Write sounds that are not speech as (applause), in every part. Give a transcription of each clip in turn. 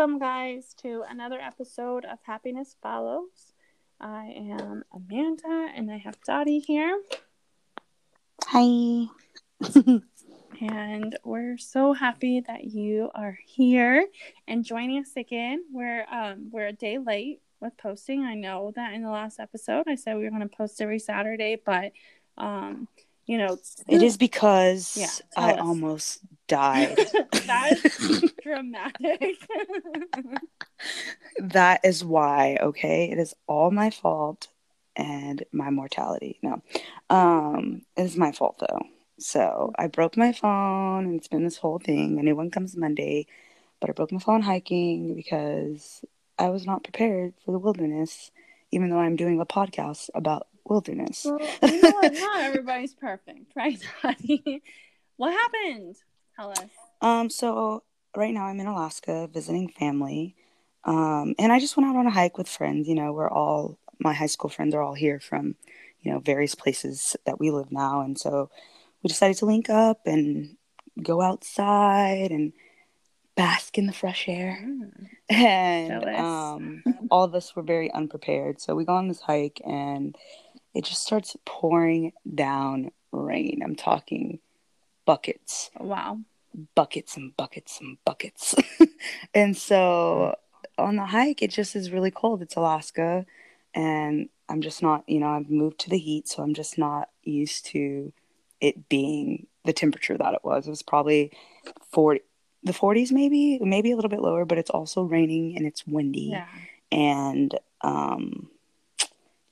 Welcome, guys, to another episode of Happiness Follows. I am Amanda and I have Dottie here. Hi. (laughs) and we're so happy that you are here and joining us again. We're um we're a day late with posting. I know that in the last episode I said we were going to post every Saturday, but um you know It is because Yeah, I us. almost died. (laughs) that's (laughs) dramatic. (laughs) that is why, okay? It is all my fault and my mortality. No. Um, it is my fault though. So I broke my phone and it's been this whole thing. A new one comes Monday, but I broke my phone hiking because I was not prepared for the wilderness, even though I'm doing a podcast about wilderness. well, you know what? Not everybody's perfect, right, Dottie? What happened? Tell us. Um, so right now I'm in Alaska visiting family. Um, and I just went out on a hike with friends. You know, we're all my high school friends are all here from, you know, various places that we live now. And so we decided to link up and go outside and bask in the fresh air. Mm. And um, all of us were very unprepared. So we go on this hike and it just starts pouring down rain. I'm talking buckets Wow. Buckets and buckets and buckets. (laughs) and so on the hike, it just is really cold. It's Alaska. And I'm just not, you know, I've moved to the heat. So I'm just not used to it being the temperature that it was. It was probably 40, the 40s, maybe, maybe a little bit lower, but it's also raining and it's windy. Yeah. And, um,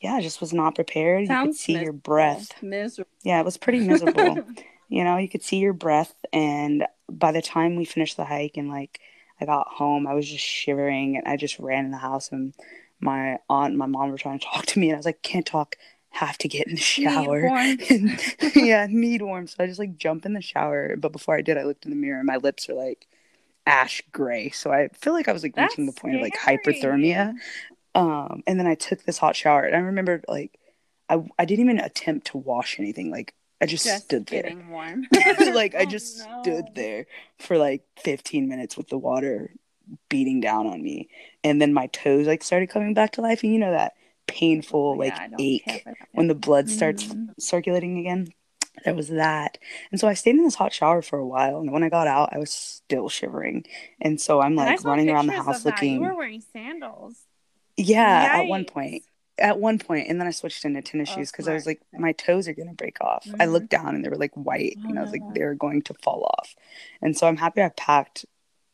yeah, I just was not prepared. you could Sounds see your breath. Miserable. Yeah, it was pretty miserable. (laughs) you know, you could see your breath. And by the time we finished the hike and like I got home, I was just shivering and I just ran in the house and my aunt and my mom were trying to (laughs) talk to me and I was like, can't talk, have to get in the shower. (laughs) And, yeah, need warm. So I just like jump in the shower. But before I did, I looked in the mirror and my lips are like ash gray. So I feel like I was like That's reaching the point of like scary. hyperthermia. Um, and then I took this hot shower and I remember like I I didn't even attempt to wash anything. Like I just, Just stood there. getting warm. (laughs) like I (laughs) Oh, just no. stood there for like 15 minutes with the water beating down on me. And then my toes like started coming back to life and you know that painful like Yeah, ache care for that. when the blood starts Mhm. circulating again. There was that. And so I stayed in this hot shower for a while and when I got out I was still shivering. And so I'm like running around the house that. You were wearing sandals. yeah, at one point. At one point, and then I switched into tennis Oh, shoes because I was like, my toes are gonna break off. I Mhm. looked down and they were like white, Oh, and I was like, they're going to fall off. And so I'm happy I packed.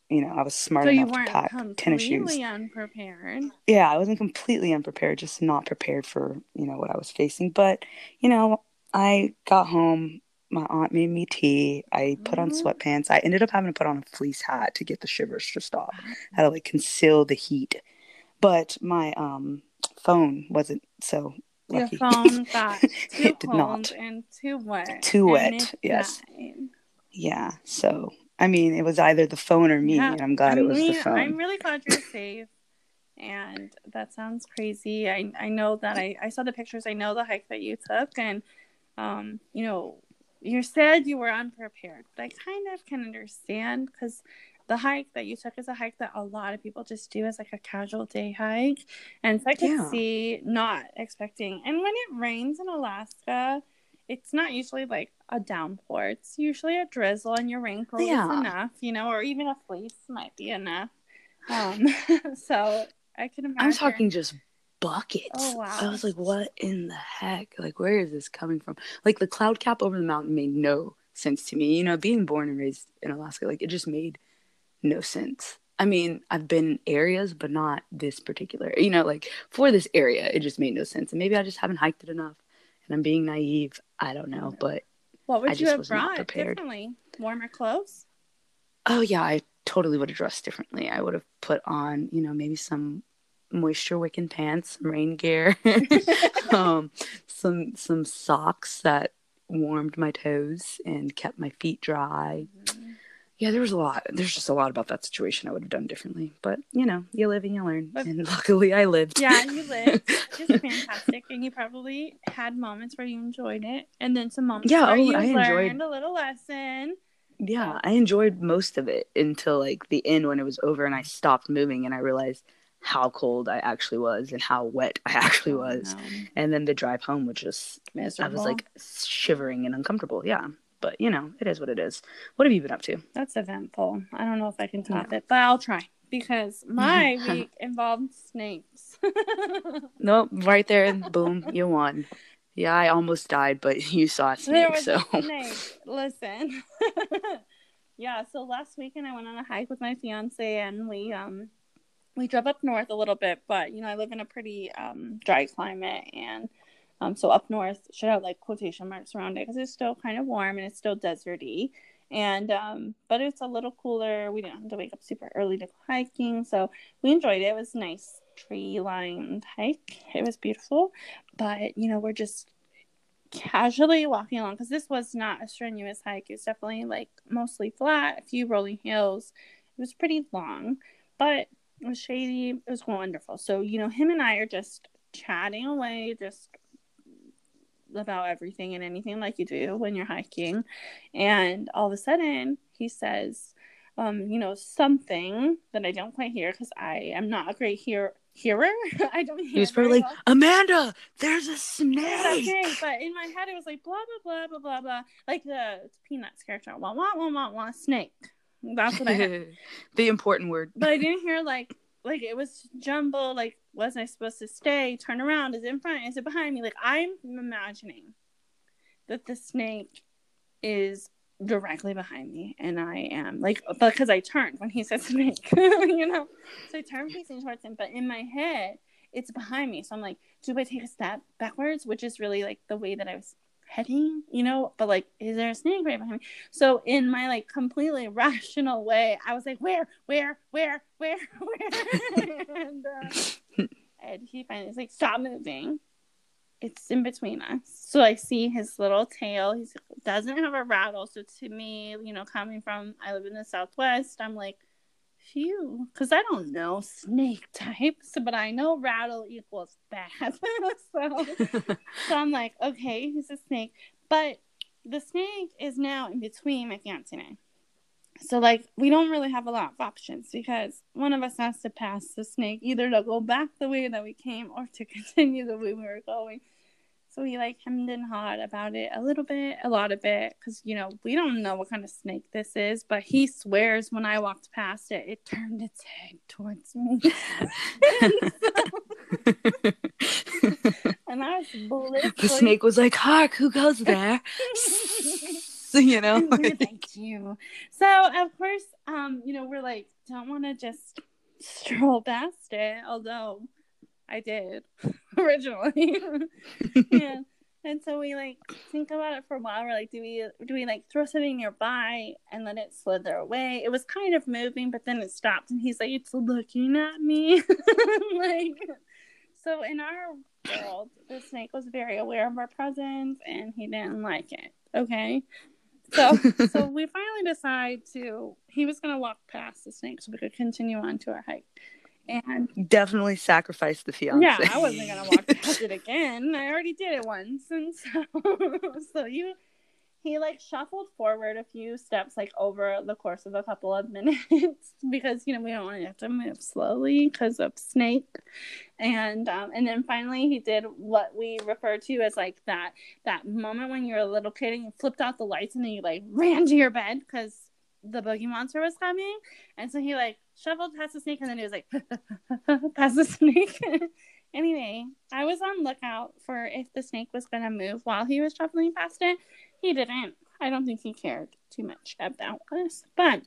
You know, I was smart So enough to pack tennis shoes. completely unprepared. Yeah, I wasn't completely unprepared, just not prepared for you know what I was facing. But you know, I got home. My aunt made me tea. I put on Mhm. sweatpants. I ended up having to put on a fleece hat to get the shivers to stop. I had to like conceal the heat. But my um phone wasn't so lucky. Your phone (laughs) got too It did not. and too wet. Too wet, yes. died. Yeah. So I mean, it was either the phone or me, Yeah, and I'm glad I it was the phone. I'm really glad you're (laughs) safe. And that sounds crazy. I, I know that I, I saw the pictures. I know the hike that you took. And, um, you know, you said you were unprepared. But I kind of can understand because the hike that you took is a hike that a lot of people just do as like a casual day hike. And so I could Yeah. see not expecting. And when it rains in Alaska, it's not usually like a downpour. It's usually a drizzle, and your raincoat Yeah. is enough, you know, or even a fleece might be enough. Um, (laughs) so I can imagine. I'm talking just buckets. Oh, wow. I was like, what in the heck? Like, where is this coming from? Like, the cloud cap over the mountain made no sense to me. You know, being born and raised in Alaska, like, it just made no sense. I mean, I've been in areas, but not this particular. You know, like, for this area, it just made no sense. And maybe I just haven't hiked it enough and I'm being naive. I don't know. But, What would I you have brought differently? Warmer clothes? oh, yeah, I totally would have dressed differently. I would have put on, you know, maybe some moisture wicking pants, some rain gear, (laughs) um, some some socks that warmed my toes and kept my feet dry. Yeah, there was a lot. There's just a lot about that situation I would have done differently. But you know, you live and you learn. But- and luckily, I lived. Yeah, you (laughs) lived. Just fantastic. And you probably had moments where you enjoyed it. And then some moments Yeah, where oh, you I learned enjoyed- a little lesson. Yeah, um, I enjoyed most of it until like the end when it was over and I stopped moving and I realized how cold I actually was and how wet I actually Oh, was. no. And then the drive home was just I was like shivering and uncomfortable. Yeah. But you know, it is what it is. What have you been up to? That's eventful. I don't know if I can top it, but I'll try because (laughs) my week involved snakes. (laughs) Nope, right there, boom, you won. Yeah, I almost died, but (laughs) you saw a there snake, was so a snake. Listen. yeah, so last weekend I went on a hike with my fiance and we um we drove up north a little bit, but you know, I live in a pretty um dry climate and um so up north should have like quotation marks around it because it's still kind of warm and it's still deserty. And um but it's a little cooler. We didn't have to wake up super early to go hiking, so we enjoyed it. It was nice tree lined hike. It was beautiful. But you know, we're just casually walking along because this was not a strenuous hike. It was definitely like mostly flat, a few rolling hills. It was pretty long, but it was shady. It was wonderful. So, you know, him and I are just chatting away, just about everything and anything like you do when you're hiking. And all of a sudden, he says, um, you know, something that I don't quite hear because I am not a great hear- hearer. (laughs) I don't hear he was probably like, well. Amanda, there's a snake. okay, but in my head it was like blah blah blah blah blah blah, like the Peanuts character, wah wah wah wah wah, snake. That's what I heard. (laughs) the important word. but I (laughs) didn't hear like like it was jumble. Like, wasn't I supposed to stay? Turn around? Is it in front? Is it behind me? Like, I'm imagining that the snake is directly behind me, and I am like because I turned when he said (laughs) snake, you know. So I turned facing towards him, but in my head it's behind me. So I'm like, do I take a step backwards, which is really like the way that I was heading, you know? But like, is there a snake right behind me? So in my like completely (laughs) rational way, I was like, where, where, where, where, (laughs) where? and, uh, (laughs) and he finally was like, stop moving. It's in between us. So I see his little tail. He doesn't have a rattle. So to me, you know, coming from, I live in the Southwest, I'm like, phew. Because I don't know snake types, but I know rattle equals bad. (laughs) so, so I'm like, okay, he's a snake. But the snake is now in between my fiance and I. So like we don't really have a lot of options because one of us has to pass the snake either to go back the way that we came or to (laughs) continue the way we were going. So we like hemmed and hawed about it a little bit, a lot of it, because you know we don't know what kind of snake this is. But he swears when I walked past it, it turned its head towards me, (laughs) and I was blissfully (laughs) the snake was like, Hark, who goes there? (laughs) you know? Thank you. So of course, um, you know, we're like, don't want to just stroll past it, although I did (laughs) originally. (laughs) yeah. And so we like think about it for a while. We're like, do we do we like throw something nearby and let it slither away? It was kind of moving, but then it stopped, and he's like, it's looking at me. (laughs) like, so in our world, the snake was very aware of our presence, and he didn't like it. Okay, so so we finally decide to. He was gonna walk past the snake so we could continue on to our hike, and Definitely sacrifice the fiance. yeah, I wasn't gonna (laughs) walk past it again. I already did it once, and so (laughs) so you he like shuffled forward a few steps like over the course of a couple of (laughs) minutes because you know we don't want to have to move slowly because of snake and um and then finally he did what we refer to as like that that moment when you're a little kid and you flipped out the lights and then you like ran to your bed because the boogie monster was coming and so he like shuffled past the snake and then he was like (laughs) past the snake. (laughs) Anyway i was on lookout for if the snake was going to move while he was shuffling past it. He didn't. I don't think he cared too much about us but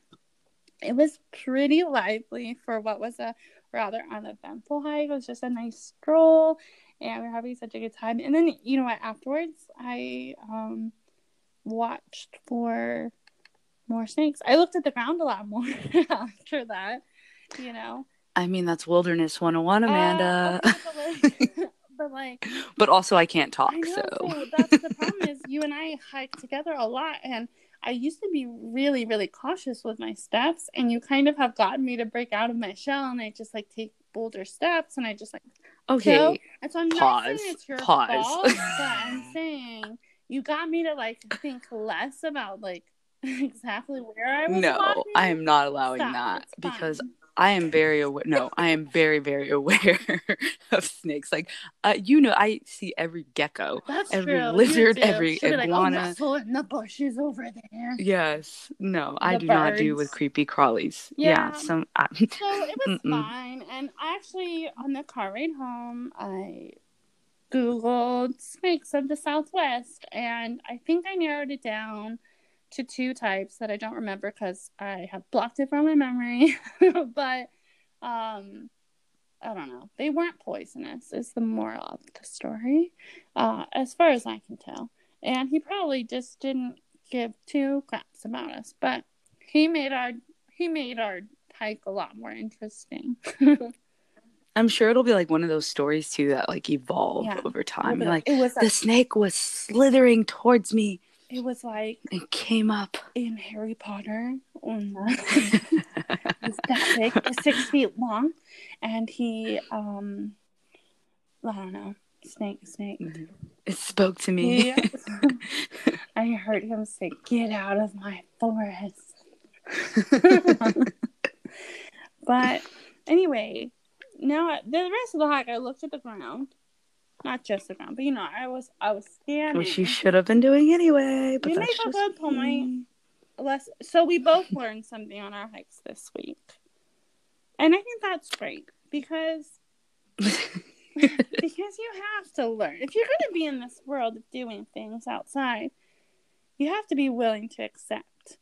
it was pretty lively for what was a rather uneventful hike. It was just a nice stroll and we are having such a good time. And then you know what afterwards i um watched for more snakes. I looked at the ground a lot more (laughs) after that, you know. I mean, that's Wilderness 101, Amanda. Uh, okay, but, like, (laughs) but like, (laughs) but also, I can't talk, I know. so. So that's the problem is you and I hike together a lot, and I used to be really, really cautious with my steps, and you kind of have gotten me to break out of my shell, and I just like take bolder steps, and I just like Okay. go. And so I'm not Pause. saying it's your Pause. fault, but I'm saying you got me to like think less about like (laughs) exactly where I was. No, walking? I am not allowing Stop, that because. I am very aware. No, I am very, very (laughs) aware of snakes. Like, uh, you know, I see every gecko. That's every true. Lizard, every She'll like, iguana. oh, in the bushes over there. Yes, no, I The do not do with creepy crawlies. Yeah, Yeah. some. I, So it was (laughs) Mm-mm. fine. And actually, on the car ride home, I Googled snakes of the Southwest, and I think I narrowed it down to two types that I don't remember because I have blocked it from my memory. (laughs) but um, I don't know. They weren't poisonous, is the moral of the story, uh, as far as I can tell. And he probably just didn't give two craps about us, but he made our he made our hike a lot more interesting. (laughs) I'm sure it'll be like one of those stories too that like evolve Yeah. over time. You're like, it was the snake was slithering towards me it was like it came up. in Harry Potter when the (laughs) that big, six (laughs) feet long, and he um, I don't know, snake, snake. It spoke to me. He, (laughs) I heard him say, "Get out of my forest." but anyway, now the rest of the hike, I looked at the ground, not just the ground, but you know, I was I was scanning. Which you should have been doing anyway. But You make a good point. Less, so we both learned something on our hikes this week, and I think that's great because (laughs) because you have to learn if you're going to be in this world of doing things outside you have to be willing to accept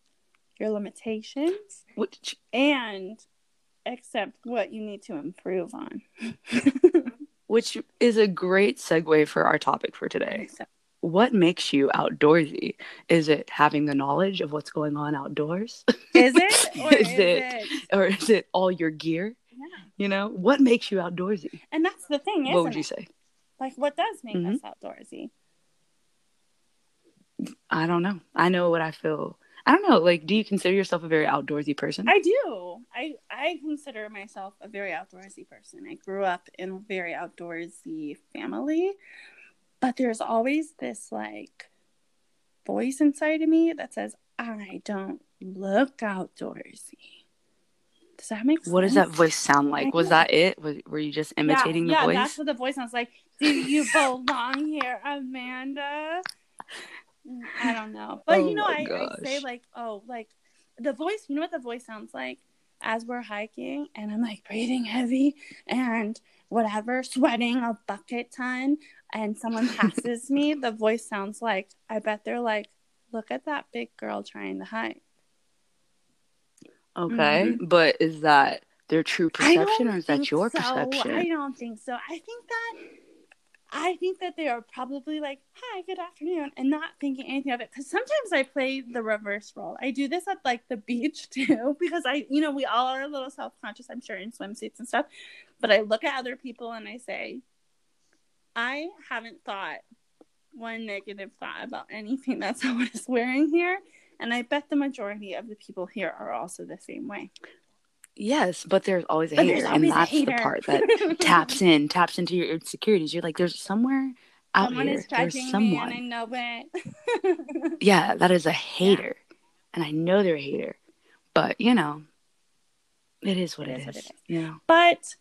your limitations Which and accept what you need to improve on (laughs) which is a great segue for our topic for today. What makes you outdoorsy? Is it having the knowledge of what's going on outdoors? is it (laughs) or Is is, it- it, or is it all your gear? yeah You know, what makes you outdoorsy? and that's the thing isn't what would you it? say? like what does make Mhm. us outdoorsy I don't know. I know what I feel. I don't know. Like, do you consider yourself a very outdoorsy person? i do i i consider myself a very outdoorsy person i grew up in a very outdoorsy family but there's always this like voice inside of me that says i don't look outdoorsy does that make sense what does that voice sound like? Was that it? Was, were you just imitating yeah, the yeah, voice? that's what the voice sounds like. Do you belong here, Amanda? Mm, I don't know, but Oh you know, I, I say like, oh, like the voice. You know what the voice sounds like as we're hiking, and I'm like breathing heavy and whatever, sweating a bucket ton, and someone passes me. (laughs) The voice sounds like, I bet they're like, look at that big girl trying to hike. Okay, but is that their true Mm-hmm. Perception or is that your so. perception? I don't think so. I think that I think that they are probably like, "Hi, good afternoon," and not thinking anything of it. Because sometimes I play the reverse role. I do this at like the beach (laughs) too, because I, you know, we all are a little self conscious. I'm sure in swimsuits and stuff. But I look at other people and I say, I haven't thought one negative thought about anything that someone (laughs) is wearing here. And I bet the majority of the people here are also the same way. Yes, but there's always a But hater, and always a that's the part that taps (laughs) in, taps into your insecurities. You're like, there's somewhere out Someone here, is there's someone. me and I know it. (laughs) Yeah, that is a hater, and I know they're a hater, but you know, it is what It it is what it is. You know, but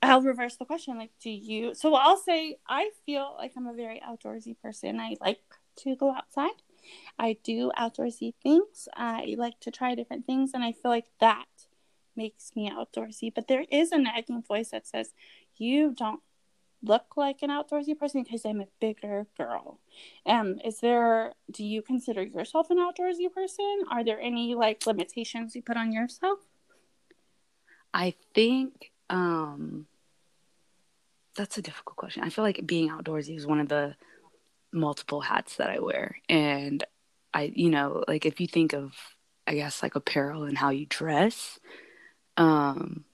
I'll reverse the question. Like, do you? So I'll say I feel like I'm a very outdoorsy person. I like to go outside. I do outdoorsy things. I like to try different things, and I feel like that makes me outdoorsy. But there is a nagging voice that says you don't look like an outdoorsy person because I'm a bigger girl. Um, is there? Do you consider yourself an outdoorsy person? Are there any like limitations you put on yourself? I think um that's a difficult question. I feel like being outdoorsy is one of the multiple hats that I wear. And I, you know, like if you think of, I guess, like apparel and how you dress, um,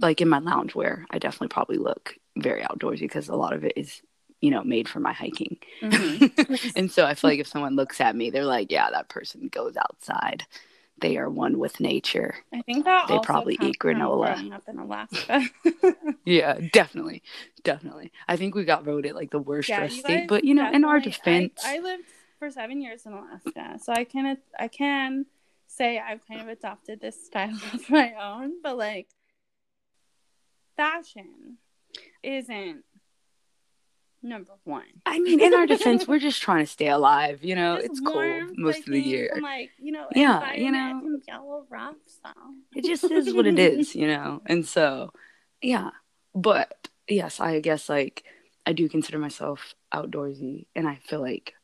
like in my loungewear, I definitely probably look very outdoorsy because a lot of it is, you know, made for my hiking. (laughs) and so I feel like if someone looks at me, they're like, yeah, that person goes outside. They are one with nature. I think that They probably eat granola. growing up in Alaska. (laughs) Yeah, definitely, definitely. I think we got voted like the worst Yeah, dressed state, but you know, in our defense, I, I lived for seven years in Alaska, so I can I can say I've kind of adopted this style (laughs) of my own. But like, fashion isn't number one. I mean, in our defense, (laughs) we're just trying to stay alive. You know, Just it's warm, cold most of the year. and, like you know, Yeah, you know. yellow rock style. It just is what it is, you know. (laughs) And so, yeah. But yes, I guess like I do consider myself outdoorsy, and I feel like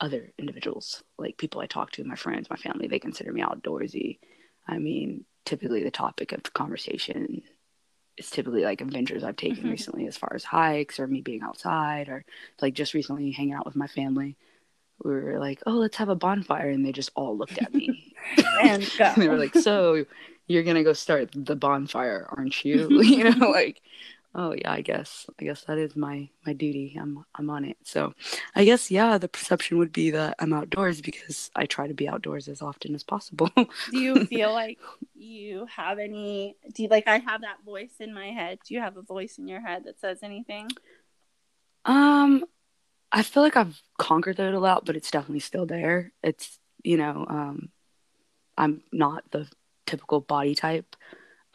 other individuals, like people I talk to, my friends, my family, they consider me outdoorsy. I mean, typically the topic of conversation is typically like adventures I've taken Mhm. recently, as far as hikes or me being outside, or like just recently hanging out with my family. We were like, "Oh, let's have a bonfire," and they just all looked at me (laughs) (laughs) And they were like, "So you're gonna go start the bonfire, aren't you?" (laughs) you know, like, "Oh yeah, I guess. I guess that is my my duty. I'm I'm on it." So, I guess yeah, the perception would be that I'm outdoors because I try to be outdoors as often as possible. (laughs) do you feel like you have any? Do you like I have that voice in my head? Do you have a voice in your head that says anything? um, I feel like I've conquered it a lot, but it's definitely still there. It's you know, um, I'm not the typical body type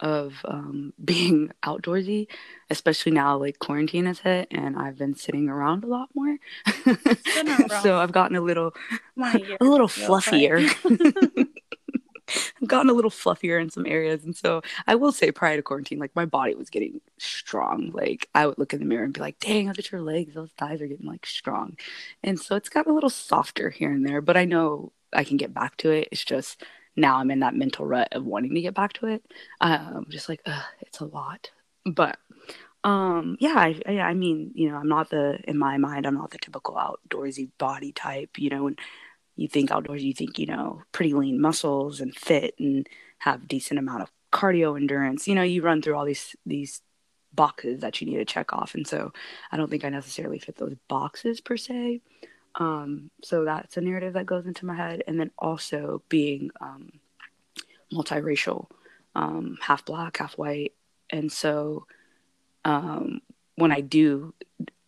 of um, (laughs) being outdoorsy, especially now like quarantine has hit and I've been sitting around a lot more. been a rough- so I've gotten a little (laughs) a little fluffier. (laughs) I've gotten a little fluffier in some areas, and so I will say prior to quarantine, like my body was getting strong. Like I would look in the mirror and be like, "Dang, look at your legs; those thighs are getting like strong." And so it's gotten a little softer here and there, but I know I can get back to it. It's just now I'm in that mental rut of wanting to get back to it. Um, I'm just like, it's a lot, but um, yeah, I, I, I mean, you know, I'm not the in my mind, I'm not the typical outdoorsy body type. You know, when you think outdoors, you think you know pretty lean muscles and fit and have decent amount of cardio endurance. You know, you run through all these these boxes that you need to check off, and so I don't think I necessarily fit those boxes per se. Um, so that's a narrative that goes into my head, and then also being um, multiracial, um, half black, half white, and so um, when I do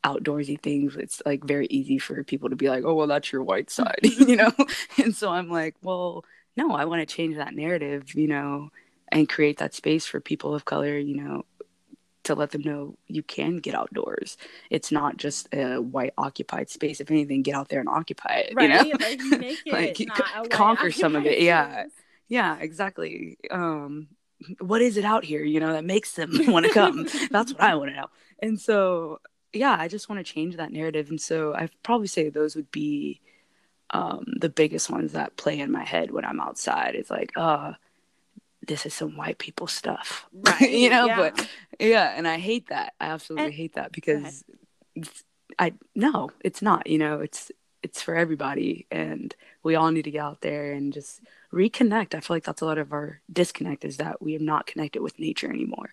outdoorsy things, it's like very easy for people to be like, "Oh, well, that's your white side," (laughs) you know. and so I'm like, "Well, no, I want to change that narrative, you know, and create that space for people of color, you know." To let them know you can get outdoors. It's not just a white occupied space. If anything, get out there and occupy it. right? You know? Like you make (laughs) it Like, c- conquer some of it, yeah. Yeah, exactly. Um, what is it out here, you know, that makes them (laughs) want to come? That's what I want to know. And so, yeah, I just want to change that narrative. And so I'd probably say those would be um, the biggest ones that play in my head when I'm outside. It's like, uh, this is some white people stuff. (laughs) Right, you know, yeah. but yeah, and I hate that. I absolutely And- hate that because I no, it's not, you know, it's it's for everybody and we all need to get out there and just reconnect. I feel like that's a lot of our disconnect is that we are not connected with nature anymore.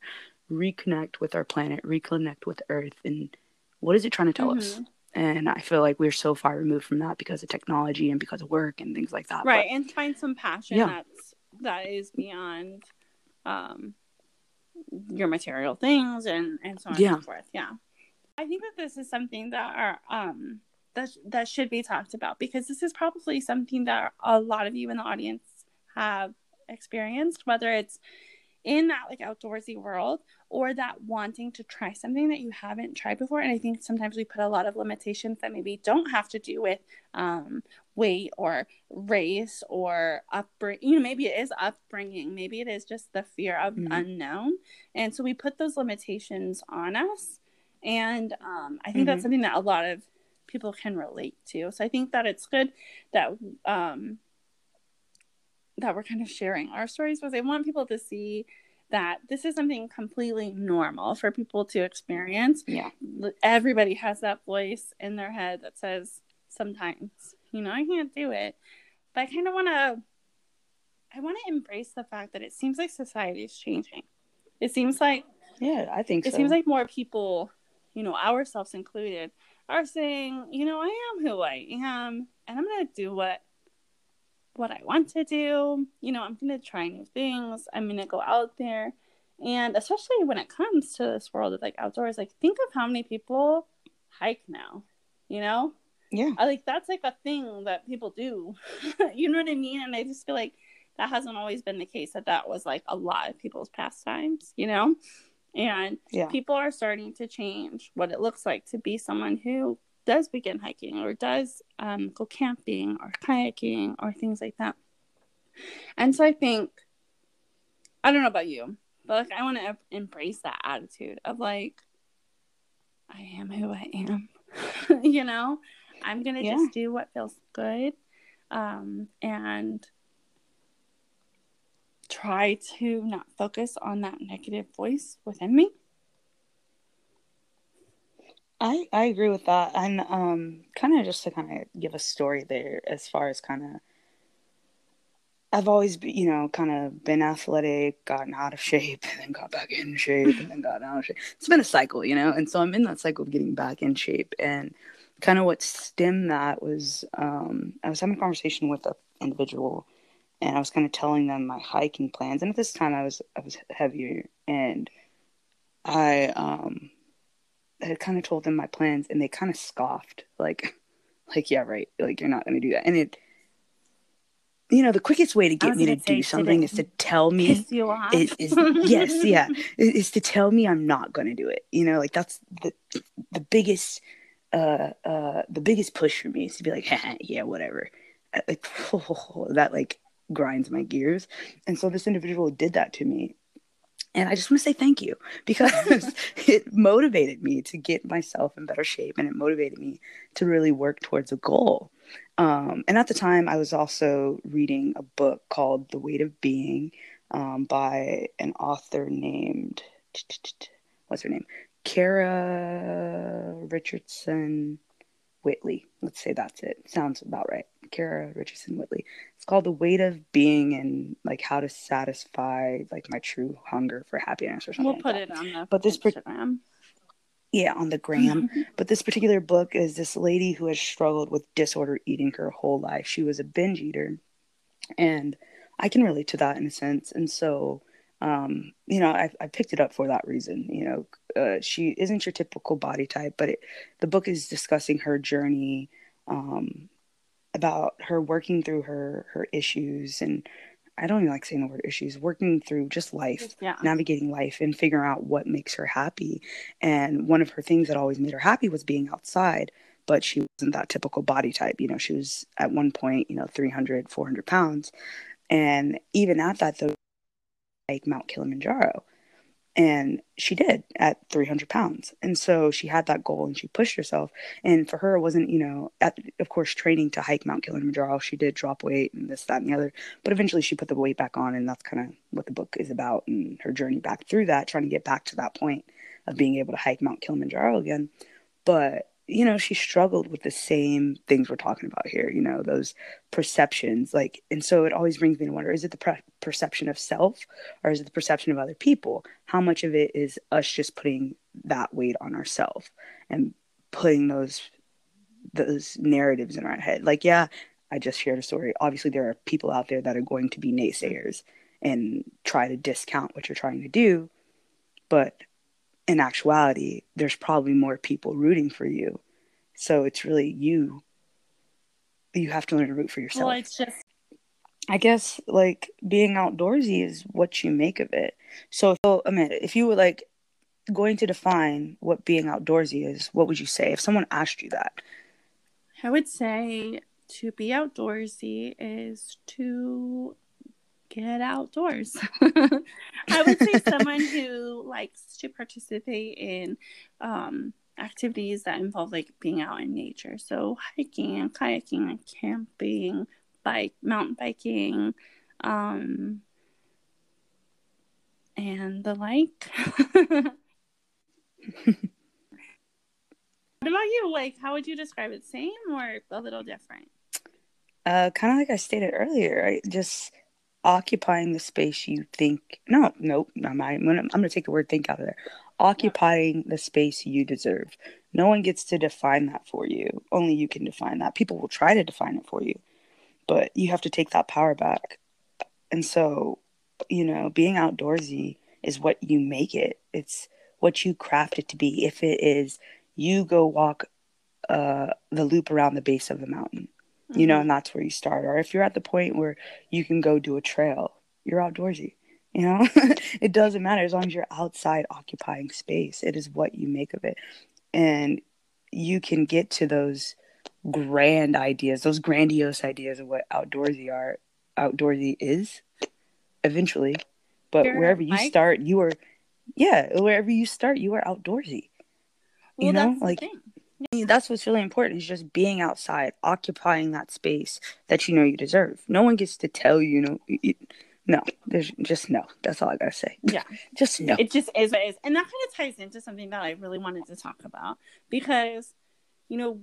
Reconnect with our planet, reconnect with Earth, and what is it trying to tell us? Mhm. And I feel like we're so far removed from that because of technology and because of work and things like that. right and find some passion Yeah. that's that is beyond um your material things and and so on Yeah. and so forth yeah i think that this is something that are um that that should be talked about because this is probably something that a lot of you in the audience have experienced whether it's in that like outdoorsy world or that wanting to try something that you haven't tried before. And i think sometimes we put a lot of limitations that maybe don't have to do with um, weight or race or upbringing you know maybe it is upbringing. Maybe it is just the fear of Mhm. unknown. And so we put those limitations on us. And um, i think that's Mhm. something that a lot of people can relate to. So i think that it's good that um, that we're kind of sharing our stories because I want people to see that this is something completely normal for people to experience. Yeah. Everybody has that voice in their head that says, sometimes, you know, I can't do it. But I kind of want to, I want to embrace the fact that it seems like society is changing. It seems like Yeah, I think it so. seems like more people, you know, ourselves included, are saying, you know, I am who I am, and I'm gonna do what what I want to do. You know, I'm gonna try new things. I'm gonna go out there, and especially when it comes to this world of like outdoors, like think of how many people hike now. You know, Yeah. I, like that's like a thing that people do. (laughs) you know what I mean? And I just feel like that hasn't always been the case that that was like a lot of people's pastimes, you know? And Yeah. people are starting to change what it looks like to be someone who does begin hiking or does um, go camping or kayaking or things like that. And so I think, I don't know about you, but like I want to embrace that attitude of like, I am who I am. (laughs) you know, I'm gonna Yeah. just do what feels good, um, and try to not focus on that negative voice within me. I, I agree with that. And um, kind of just to kind of give a story there as far as kind of, I've always, be, you know, kind of been athletic, gotten out of shape, and then got back in shape, and then got out of shape. It's been a cycle, you know? And so I'm in that cycle of getting back in shape. And kind of what stemmed that was um, I was having a conversation with an individual, and I was kind of telling them my hiking plans. And at this time, I was I was heavier, and I um, had kind of told them my plans, and they kind of scoffed, like, (laughs) like yeah, right, like you're not gonna do that. And it, you know, the quickest way to get me to do something is to (laughs) tell me Piss you off? is, is yes, (laughs) yeah, is, is to tell me I'm not going to do it. You know, like that's the the biggest uh uh the biggest push for me is to be like, yeah, whatever. Like that like grinds my gears. And so this individual did that to me. And I just want to say thank you because (laughs) it motivated me to get myself in better shape and it motivated me to really work towards a goal. Um, and at the time, I was also reading a book called The Weight of Being um, by an author named, what's her name? Kara Richardson Whitley. Let's say that's it. Sounds about right. Kara Richardson Whitley. It's called The Weight of Being and like how to satisfy like my true hunger for happiness or something. We'll put it on the But this per- yeah on the gram. (laughs) But this particular book is this lady who has struggled with disorder eating her whole life. She was a binge eater. And i can relate to that in a sense. And so um, you know I, I picked it up for that reason you know. Uh, she isn't your typical body type but it, the book is discussing her journey um, about her working through her her issues and i don't even like saying the word issues working through just life Yeah. navigating life and figuring out what makes her happy. And one of her things that always made her happy was being outside, but she wasn't that typical body type. You know, she was at one point, you know, 300, 400 pounds. And even at that, though, like Mount Kilimanjaro. And she did at 300 pounds. And so she had that goal and she pushed herself. And for her, it wasn't, you know, at, of course, training to hike Mount Kilimanjaro. She did drop weight and this, that, and the other. But eventually she put the weight back on. And that's kind of what the book is about and her journey back through that, trying to get back to that point of being able to hike Mount Kilimanjaro again. But, you know, she struggled with the same things we're talking about here, you know, those perceptions. Like, and so it always brings me to wonder is it the pre- perception of self or is it the perception of other people? How much of it is us just putting that weight on ourselves and putting those those narratives in our head? Like, yeah, I just shared a story. Obviously, there are people out there that are going to be naysayers and try to discount what you're trying to do. But in actuality, there's probably more people rooting for you. So it's really you. You have to learn to root for yourself. Well, it's just I guess like being outdoorsy is what you make of it. So, so I mean, if you were like going to define what being outdoorsy is, what would you say if someone asked you that? I would say to be outdoorsy is to get outdoors. (laughs) (laughs) I would say someone who likes to participate in um, activities that involve like being out in nature. So hiking and kayaking and camping, bike, mountain biking, um, and the like. (laughs) What about you? Like, how would you describe it? Same or a little different? Uh, kind of like I stated earlier, I Just occupying the space you think. No, nope. I'm, I'm gonna, I'm gonna take the word "think" out of there. Occupying the space you deserve. No one gets to define that for you. Only you can define that. People will try to define it for you, but you have to take that power back. And so, you know, being outdoorsy is what you make it. It's what you craft it to be. If it is you go walk uh, the loop around the base of the mountain, you know, and that's where you start. Or if you're at the point where you can go do a trail, you're outdoorsy. You know, (laughs) it doesn't matter as long as you're outside occupying space. It is what you make of it. And you can get to those grand ideas, those grandiose ideas of what outdoorsy are, outdoorsy is eventually. But wherever you start, you are, yeah, wherever you start, you are outdoorsy. Well, you know, like. That's what's really important is just being outside, occupying that space that you know you deserve. No one gets to tell you, you know, you, you- no, there's just no. That's all I gotta say. Yeah. (laughs) Just no. It just is what it is. And that kind of ties into something that I really wanted to talk about because, you know,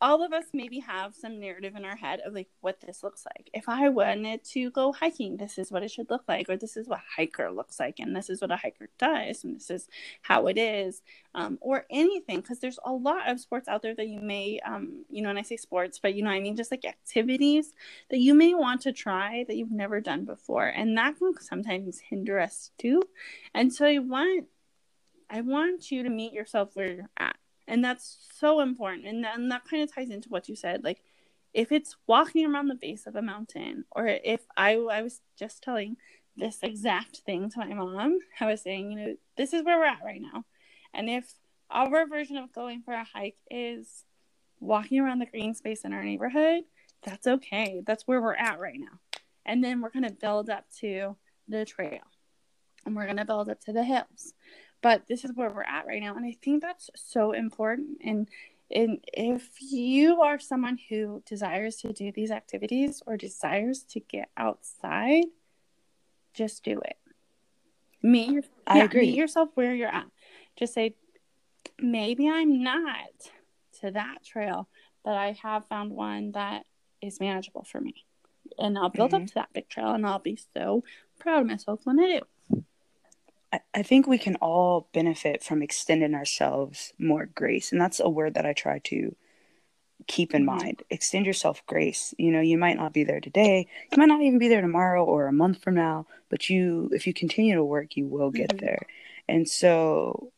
all of us maybe have some narrative in our head of like what this looks like. If I wanted to go hiking, this is what it should look like, or this is what a hiker looks like, and this is what a hiker does, and this is how it is, um, or anything. Because there's a lot of sports out there that you may, um, you know, and I say sports, but you know, I mean, just like activities that you may want to try that you've never done before, and that can sometimes hinder us too. And so I want I want you to meet yourself where you're at. And that's so important. And then that kind of ties into what you said. Like if it's walking around the base of a mountain, or if I I was just telling this exact thing to my mom, I was saying, you know, this is where we're at right now. And if our version of going for a hike is walking around the green space in our neighborhood, that's okay. That's where we're at right now. And then we're gonna build up to the trail. And we're gonna build up to the hills but this is where we're at right now and i think that's so important and and if you are someone who desires to do these activities or desires to get outside just do it meet your, I yeah, agree. meet yourself where you're at just say maybe i'm not to that trail but i have found one that is manageable for me and i'll build up Mhm. to that big trail and i'll be so proud of myself when i do I, I think we can all benefit from extending ourselves more grace. And that's a word that I try to keep in Mhm. mind. Extend yourself grace. You know, you might not be there today, you might not even be there tomorrow or a month from now, but you if you continue to work, you will get Mhm. there. And so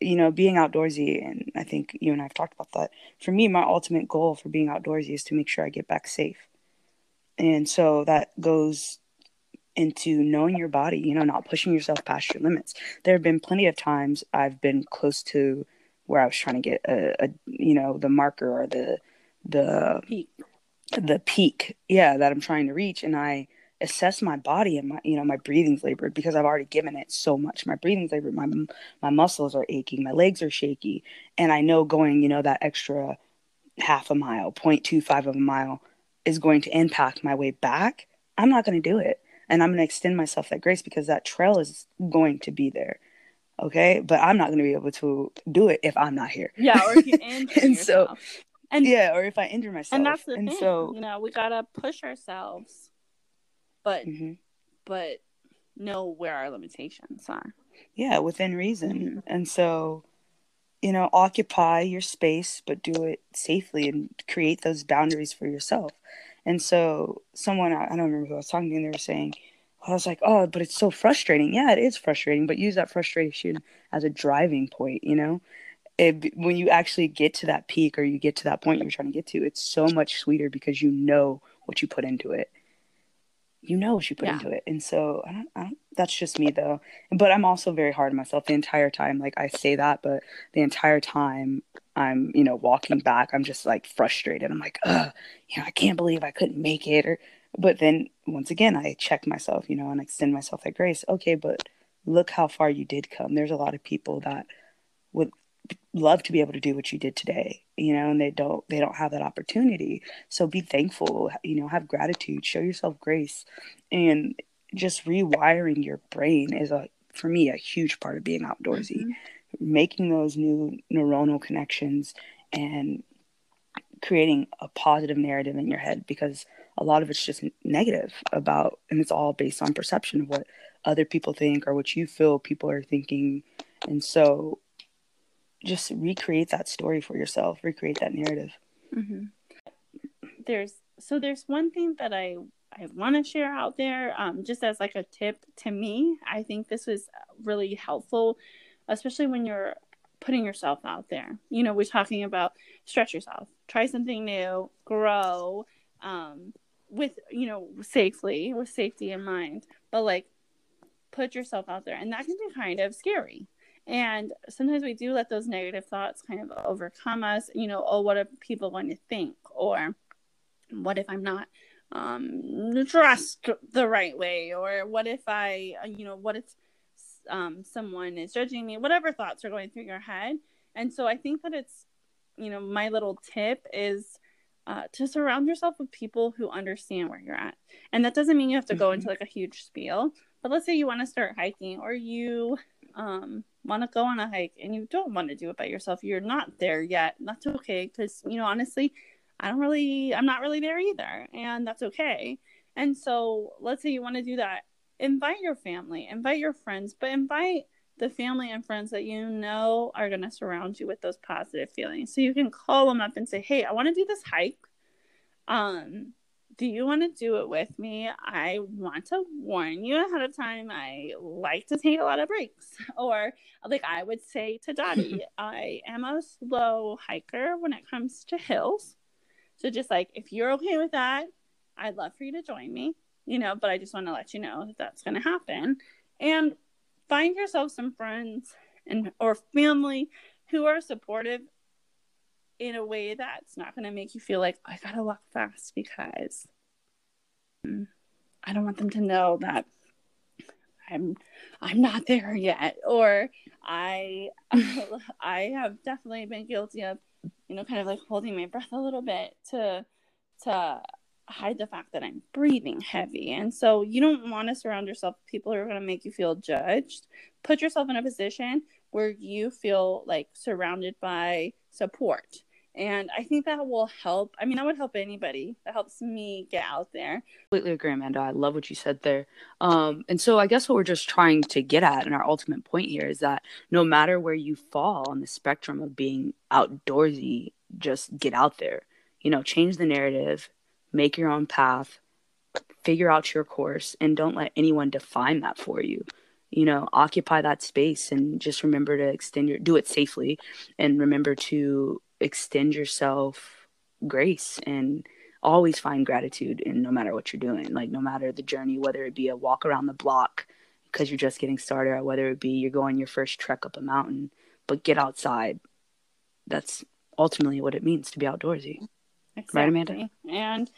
you know, being outdoorsy, and I think you and I have talked about that. For me, my ultimate goal for being outdoorsy is to make sure I get back safe. And so that goes into knowing your body, you know, not pushing yourself past your limits. There have been plenty of times I've been close to where I was trying to get a, a you know, the marker or the the peak the peak, yeah, that I'm trying to reach, and I assess my body and my you know my breathing's labored because I've already given it so much. My breathing's labored, my my muscles are aching, my legs are shaky, and I know going you know that extra half a mile, 0.25 of a mile is going to impact my way back. I'm not going to do it, and I'm going to extend myself that grace because that trail is going to be there. Okay, but I'm not going to be able to do it if I'm not here. Yeah, or if you (laughs) injure And so- yourself. and Yeah, or if I injure myself. and that's the and thing. so you know, we gotta push ourselves, but mhm. but know where our limitations are. yeah within reason Mhm. and so you know occupy your space but do it safely and create those boundaries for yourself and so someone i don't remember who i was talking to and they were saying i was like oh but it's so frustrating. Yeah it is frustrating but use that frustration as a driving point you know? It, when you actually get to that peak or you get to that point you're trying to get to it's so much sweeter because you know what you put into it. You know what you put Yeah. into it. And so I don't, I don't that's just me though. But i'm also very hard on myself the entire time. Like i say that but the entire time i'm you know walking back i'm just like frustrated. I'm like Ugh, you know i can't believe i couldn't make it or but then once again i check myself you know and extend myself that grace. Okay but look how far you did come. There's a lot of people that would love to be able to do what you did today you know and they don't they don't have that opportunity. So be thankful you know have gratitude show yourself grace and just rewiring your brain is a for me a huge part of being outdoorsy. Mhm. Making those new neuronal connections and creating a positive narrative in your head because a lot of it's just negative about and it's all based on perception of what other people think or what you feel people are thinking and so just recreate that story for yourself recreate that narrative Mhm. There's so there's one thing that I I want to share out there, um, just as like a tip to me. I think this was really helpful, especially when you're putting yourself out there. You know, we're talking about stretch yourself, try something new, grow, um, with you know safely with safety in mind. But like, put yourself out there, and that can be kind of scary. And sometimes we do let those negative thoughts kind of overcome us. You know, oh, what are people going to think? Or what if I'm not um, dressed the right way? Or what if I, you know, what if um, someone is judging me? Whatever thoughts are going through your head. And so I think that it's, you know, my little tip is uh, to surround yourself with people who understand where you're at. And that doesn't mean you have to go into mm-hmm. like a huge spiel, but let's say you want to start hiking or you um, want to go on a hike and you don't want to do it by yourself, you're not there yet. That's okay because, you know, honestly, I don't really, I'm not really there either. And that's okay. And so let's say you want to do that. Invite your family, invite your friends, but invite the family and friends that you know are going to surround you with those positive feelings. So you can call them up and say, "Hey, I want to do this hike. Um, do you want to do it with me? I want to warn you ahead of time. I like to take a lot of breaks. (laughs) Or, like I would say to Dottie, (laughs) I am a slow hiker when it comes to hills. So, just like if you're okay with that, I'd love for you to join me, you know, but I just want to let you know that that's going to happen. And find yourself some friends and or family who are supportive in a way that's not going to make you feel like I gotta walk fast because mm, I don't want them to know that I'm I'm not there yet or I (laughs) I have definitely been guilty of you know kind of like holding my breath a little bit to to hide the fact that I'm breathing heavy. And so you don't want to surround yourself with people who are going to make you feel judged. Put yourself in a position where you feel like surrounded by support and I think that will help. I mean, that would help anybody. That helps me get out there. Completely agree, Amanda. I love what you said there. Um, and so I guess what we're just trying to get at, and our ultimate point here, is that no matter where you fall on the spectrum of being outdoorsy, just get out there. You know, change the narrative, make your own path, figure out your course, and don't let anyone define that for you. You know occupy that space and just remember to extend your do it safely and remember to extend yourself grace and always find gratitude in no matter what you're doing like no matter the journey whether it be a walk around the block because you're just getting started or whether it be you're going your first trek up a mountain but get outside. That's ultimately what it means to be outdoorsy. Exactly. right amanda? And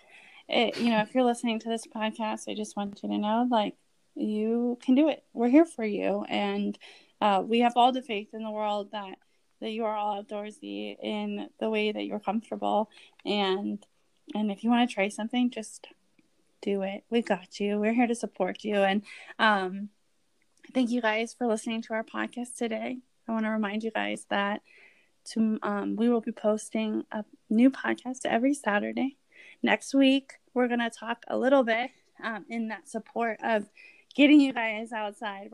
it, you know if you're listening to this podcast i just want you to know like you can do it. We're here for you. And uh, we have all the faith in the world that that you are all outdoorsy in the way that you're comfortable. And and if you want to try something just do it. We got you. We're here to support you. And um thank you guys for listening to our podcast today. I want to remind you guys that to, um, we will be posting a new podcast every saturday next week we're going to talk a little bit um, in that support of getting you guys outside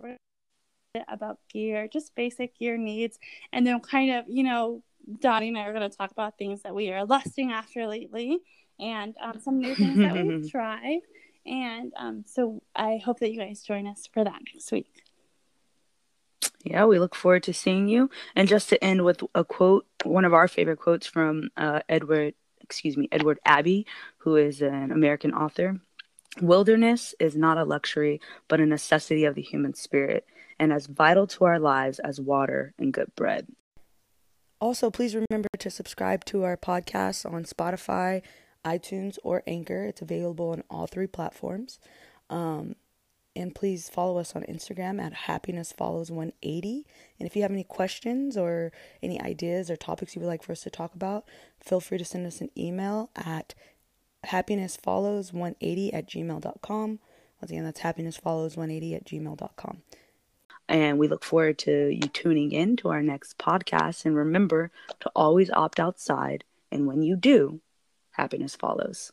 about gear, just basic gear needs, and then kind of, you know, Dottie and I are going to talk about things that we are lusting after lately and um, some new things that we've (laughs) tried. And um, so I hope that you guys join us for that next week. Yeah, we look forward to seeing you. And just to end with a quote, one of our favorite quotes from uh, Edward, excuse me, Edward Abbey, who is an American author. Wilderness is not a luxury, but a necessity of the human spirit and as vital to our lives as water and good bread. Also, please remember to subscribe to our podcast on Spotify, iTunes, or Anchor. It's available on all three platforms. Um, and please follow us on Instagram at happiness follows 180. And if you have any questions or any ideas or topics you would like for us to talk about, feel free to send us an email at happinessfollows180 at gmail.com. Once again, that's happinessfollows180 at gmail.com. And we look forward to you tuning in to our next podcast. And remember to always opt outside. And when you do, happiness follows.